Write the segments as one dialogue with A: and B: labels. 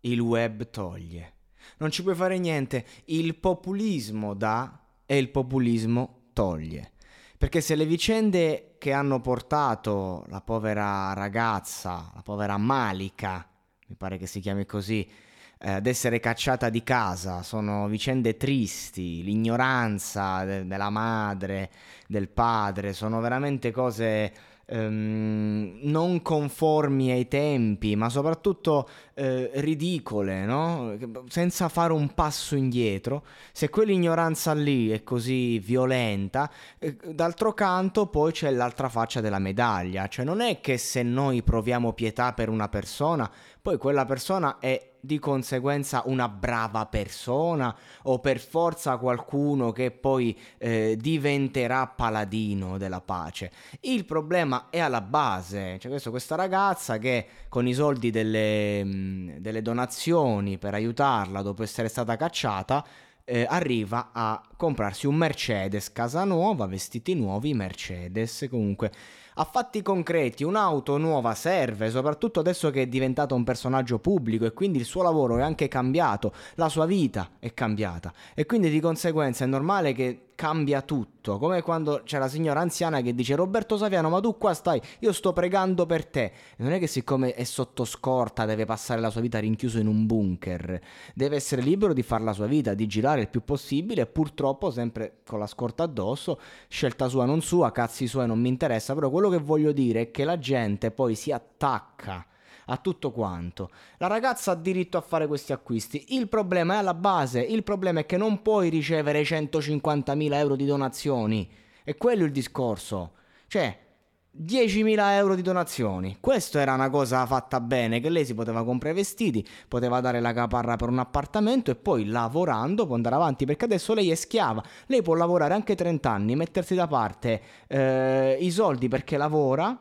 A: il web toglie. Non ci puoi fare niente. Il populismo dà e il populismo toglie. Perché se le vicende che hanno portato la povera ragazza, la povera Malika, mi pare che si chiami così, eh, ad essere cacciata di casa, sono vicende tristi, l'ignoranza de- della madre, del padre, sono veramente cose ehm, non conformi ai tempi, ma soprattutto eh, ridicole, no? senza fare un passo indietro. Se quell'ignoranza lì è così violenta, eh, d'altro canto poi c'è l'altra faccia della medaglia, cioè non è che se noi proviamo pietà per una persona, poi quella persona è di conseguenza una brava persona o per forza qualcuno che poi eh, diventerà paladino della pace. Il problema è alla base, cioè questo, questa ragazza che con i soldi delle, mh, delle donazioni per aiutarla dopo essere stata cacciata eh, arriva a comprarsi un Mercedes, casa nuova, vestiti nuovi, Mercedes, comunque. A fatti concreti un'auto nuova serve, soprattutto adesso che è diventato un personaggio pubblico e quindi il suo lavoro è anche cambiato, la sua vita è cambiata. E quindi di conseguenza è normale che cambia tutto, come quando c'è la signora anziana che dice Roberto Saviano ma tu qua stai, io sto pregando per te, non è che siccome è sotto scorta deve passare la sua vita rinchiuso in un bunker, deve essere libero di fare la sua vita, di girare il più possibile, purtroppo sempre con la scorta addosso, scelta sua non sua, cazzi suoi non mi interessa, però quello che voglio dire è che la gente poi si attacca a tutto quanto. La ragazza ha diritto a fare questi acquisti. Il problema è alla base, il problema è che non puoi ricevere 150.000 euro di donazioni. E quello è il discorso. Cioè, 10.000 euro di donazioni. Questo era una cosa fatta bene, che lei si poteva comprare i vestiti, poteva dare la caparra per un appartamento e poi lavorando può andare avanti, perché adesso lei è schiava. Lei può lavorare anche 30 anni, mettersi da parte eh, i soldi perché lavora,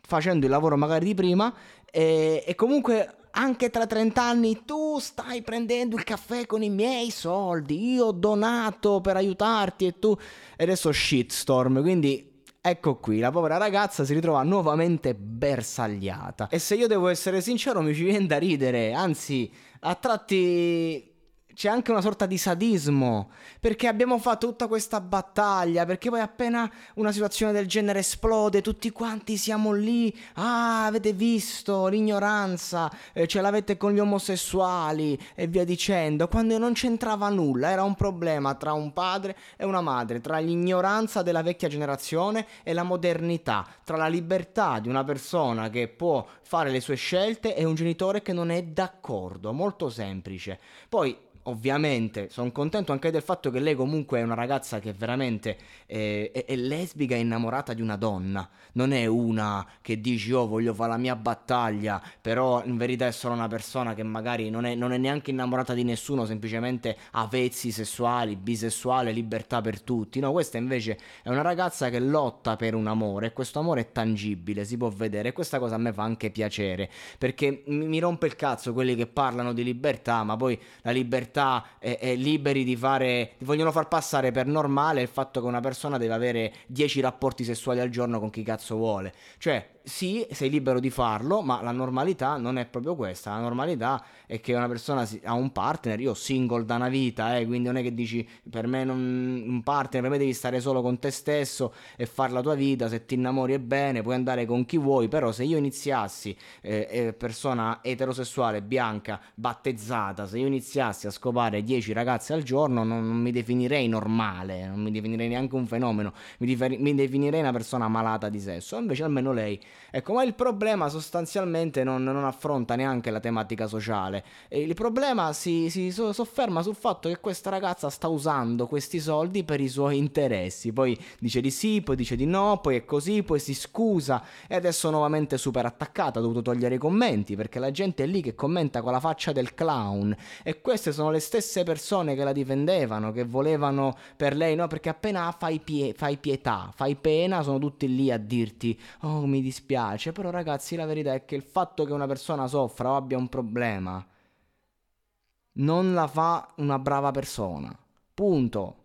A: facendo il lavoro magari di prima e, e comunque anche tra 30 anni tu stai prendendo il caffè con i miei soldi, io ho donato per aiutarti e tu... E adesso shitstorm, quindi ecco qui, la povera ragazza si ritrova nuovamente bersagliata. E se io devo essere sincero mi ci viene da ridere, anzi a tratti c'è anche una sorta di sadismo, perché abbiamo fatto tutta questa battaglia, perché poi appena una situazione del genere esplode, tutti quanti siamo lì, ah, avete visto l'ignoranza, eh, ce l'avete con gli omosessuali e via dicendo, quando non c'entrava nulla, era un problema tra un padre e una madre, tra l'ignoranza della vecchia generazione e la modernità, tra la libertà di una persona che può fare le sue scelte e un genitore che non è d'accordo, molto semplice. Poi ovviamente sono contento anche del fatto che lei comunque è una ragazza che veramente è, è, è, lesbica e innamorata di una donna. Non è una che dici oh voglio fare la mia battaglia però in verità è solo una persona che magari non è, non è neanche innamorata di nessuno semplicemente ha vezzi sessuali bisessuale libertà per tutti. No questa invece è una ragazza che lotta per un amore e questo amore è tangibile si può vedere. E questa cosa a me fa anche piacere perché mi, mi rompe il cazzo quelli che parlano di libertà ma poi la libertà libertà e, e liberi di fare, vogliono far passare per normale il fatto che una persona deve avere 10 rapporti sessuali al giorno con chi cazzo vuole. Cioè, sì, sei libero di farlo, ma la normalità non è proprio questa. La normalità è che una persona ha un partner, io single da una vita, eh, quindi non è che dici per me non, un partner, per me devi stare solo con te stesso e fare la tua vita, se ti innamori è bene, puoi andare con chi vuoi, però se io iniziassi, eh, eh, persona eterosessuale, bianca, battezzata, se io iniziassi a scopare 10 ragazze al giorno non, non, mi definirei normale, non mi definirei neanche un fenomeno, mi, differ- mi definirei una persona malata di sesso, invece almeno lei Ecco, ma il problema sostanzialmente non, non affronta neanche la tematica sociale. E il problema si, si sofferma sul fatto che questa ragazza sta usando questi soldi per i suoi interessi. Poi dice di sì, poi dice di no, poi è così, poi si scusa e adesso nuovamente super attaccata. Ha dovuto togliere i commenti perché la gente è lì che commenta con la faccia del clown. E queste sono le stesse persone che la difendevano, che volevano per lei, no? Perché appena fai, pie- fai pietà, fai pena, sono tutti lì a dirti: Oh, mi dispiace però ragazzi la verità è che il fatto che una persona soffra o abbia un problema non la fa una brava persona. Punto.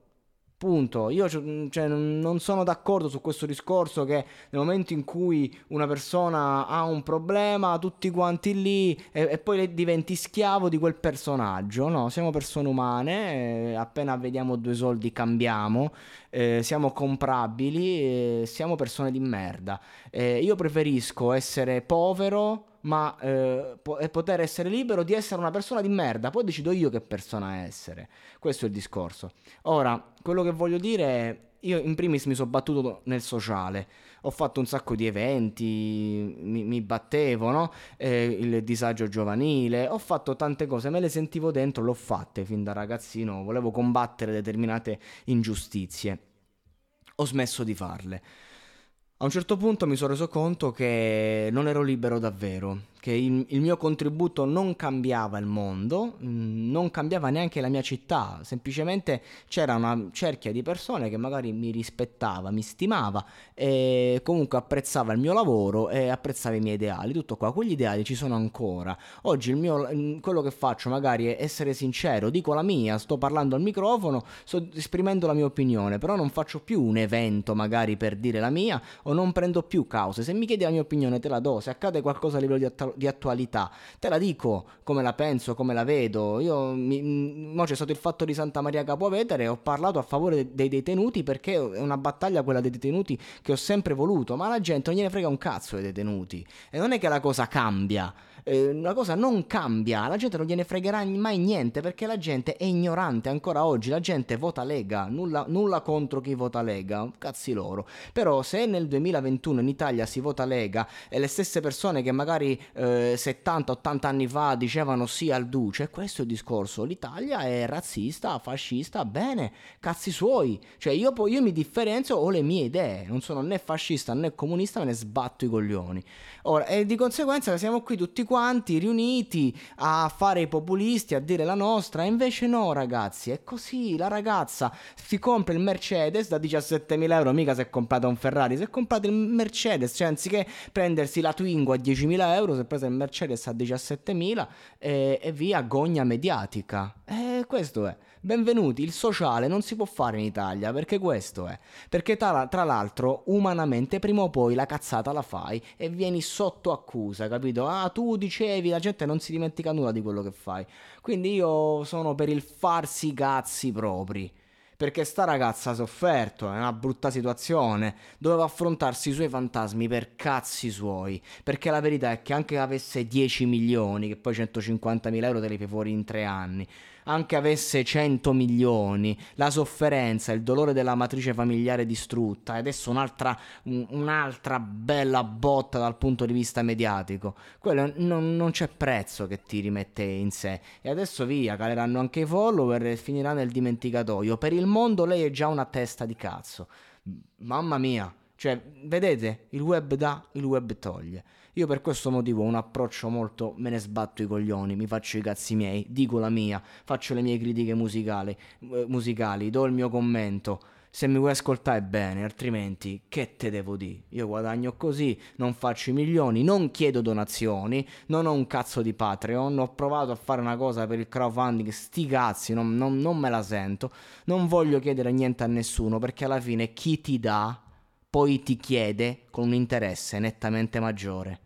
A: Punto. Io cioè, non sono d'accordo su questo discorso che nel momento in cui una persona ha un problema, tutti quanti lì e, e poi diventi schiavo di quel personaggio. No, siamo persone umane, eh, appena vediamo due soldi cambiamo, eh, siamo comprabili, eh, siamo persone di merda. io preferisco essere povero ma eh, po- poter essere libero di essere una persona di merda, poi decido io che persona essere. Questo è il discorso. Ora, quello che voglio dire è, io in primis mi sono battuto nel sociale, ho fatto un sacco di eventi, mi, mi battevo, no? eh, il disagio giovanile, ho fatto tante cose, me le sentivo dentro, l'ho fatte fin da ragazzino, volevo combattere determinate ingiustizie. Ho smesso di farle. A un certo punto mi sono reso conto che non ero libero davvero, che il, il, mio contributo non cambiava il mondo, mm, non cambiava neanche la mia città, semplicemente c'era una cerchia di persone che magari mi rispettava, mi stimava e comunque apprezzava il mio lavoro e apprezzava i miei ideali, tutto qua, quegli ideali ci sono ancora. Oggi mio, mm, quello che faccio magari è essere sincero, dico la mia, sto parlando al microfono, sto esprimendo la mia opinione, però non faccio più un evento magari per dire la mia o non prendo più cause, se mi chiedi la mia opinione te la do, se accade qualcosa a livello di, att- di attualità. Te la dico come la penso, come la vedo. Io mi, mo c'è stato il fatto di Santa Maria Capovetere, ho parlato a favore dei detenuti perché è una battaglia quella dei detenuti che ho sempre voluto, ma la gente non gliene frega un cazzo dei detenuti. E non è che la cosa cambia eh, una cosa non cambia, la gente non gliene fregherà mai niente perché la gente è ignorante ancora oggi, la gente vota Lega, nulla, nulla contro chi vota Lega, cazzi loro. Però se nel 2021 in Italia si vota Lega e le stesse persone che magari eh, 70-80 anni fa dicevano sì al Duce, questo è il discorso, l'Italia è razzista, fascista, bene, cazzi suoi, cioè io, io mi differenzio, ho le mie idee, non sono né fascista né comunista, me ne sbatto i coglioni. Ora, e di conseguenza siamo qui tutti quanti riuniti a fare i populisti, a dire la nostra, invece no ragazzi, è così, la ragazza si compra il Mercedes da 17.000 euro, mica si è comprato un Ferrari, si è comprato il Mercedes, cioè anziché prendersi la Twingo a 10.000 euro, si è preso il Mercedes a 17.000 e, e via, gogna mediatica. E questo è. Benvenuti, il sociale non si può fare in Italia perché questo è. Perché tra, tra, l'altro, umanamente, prima o poi la cazzata la fai e vieni sotto accusa, capito? Ah, tu dicevi, la gente non si dimentica nulla di quello che fai. Quindi io sono per il farsi i cazzi propri. Perché sta ragazza ha sofferto, è una brutta situazione, doveva affrontarsi i suoi fantasmi per cazzi suoi. Perché la verità è che anche avesse 10 milioni, che poi 150 mila euro te li fai fuori in tre anni anche avesse 100 milioni, la sofferenza, il dolore della matrice familiare distrutta, e adesso un'altra, un'altra bella botta dal punto di vista mediatico, quello non, non c'è prezzo che ti rimette in sé. E adesso via, caleranno anche i follower e finirà nel dimenticatoio. Per il mondo lei è già una testa di cazzo. Mamma mia. Cioè, vedete, il web dà, il web toglie. Io per questo motivo ho un approccio molto me ne sbatto i coglioni, mi faccio i cazzi miei, dico la mia, faccio le mie critiche musicali, eh, musicali do il mio commento. Se mi vuoi ascoltare bene, altrimenti che te devo dire? Io guadagno così, non faccio i milioni, non chiedo donazioni, non ho un cazzo di Patreon, ho provato a fare una cosa per il crowdfunding, sti cazzi, non, non, non me la sento, non voglio chiedere niente a nessuno perché alla fine chi ti dà poi ti chiede con un interesse nettamente maggiore.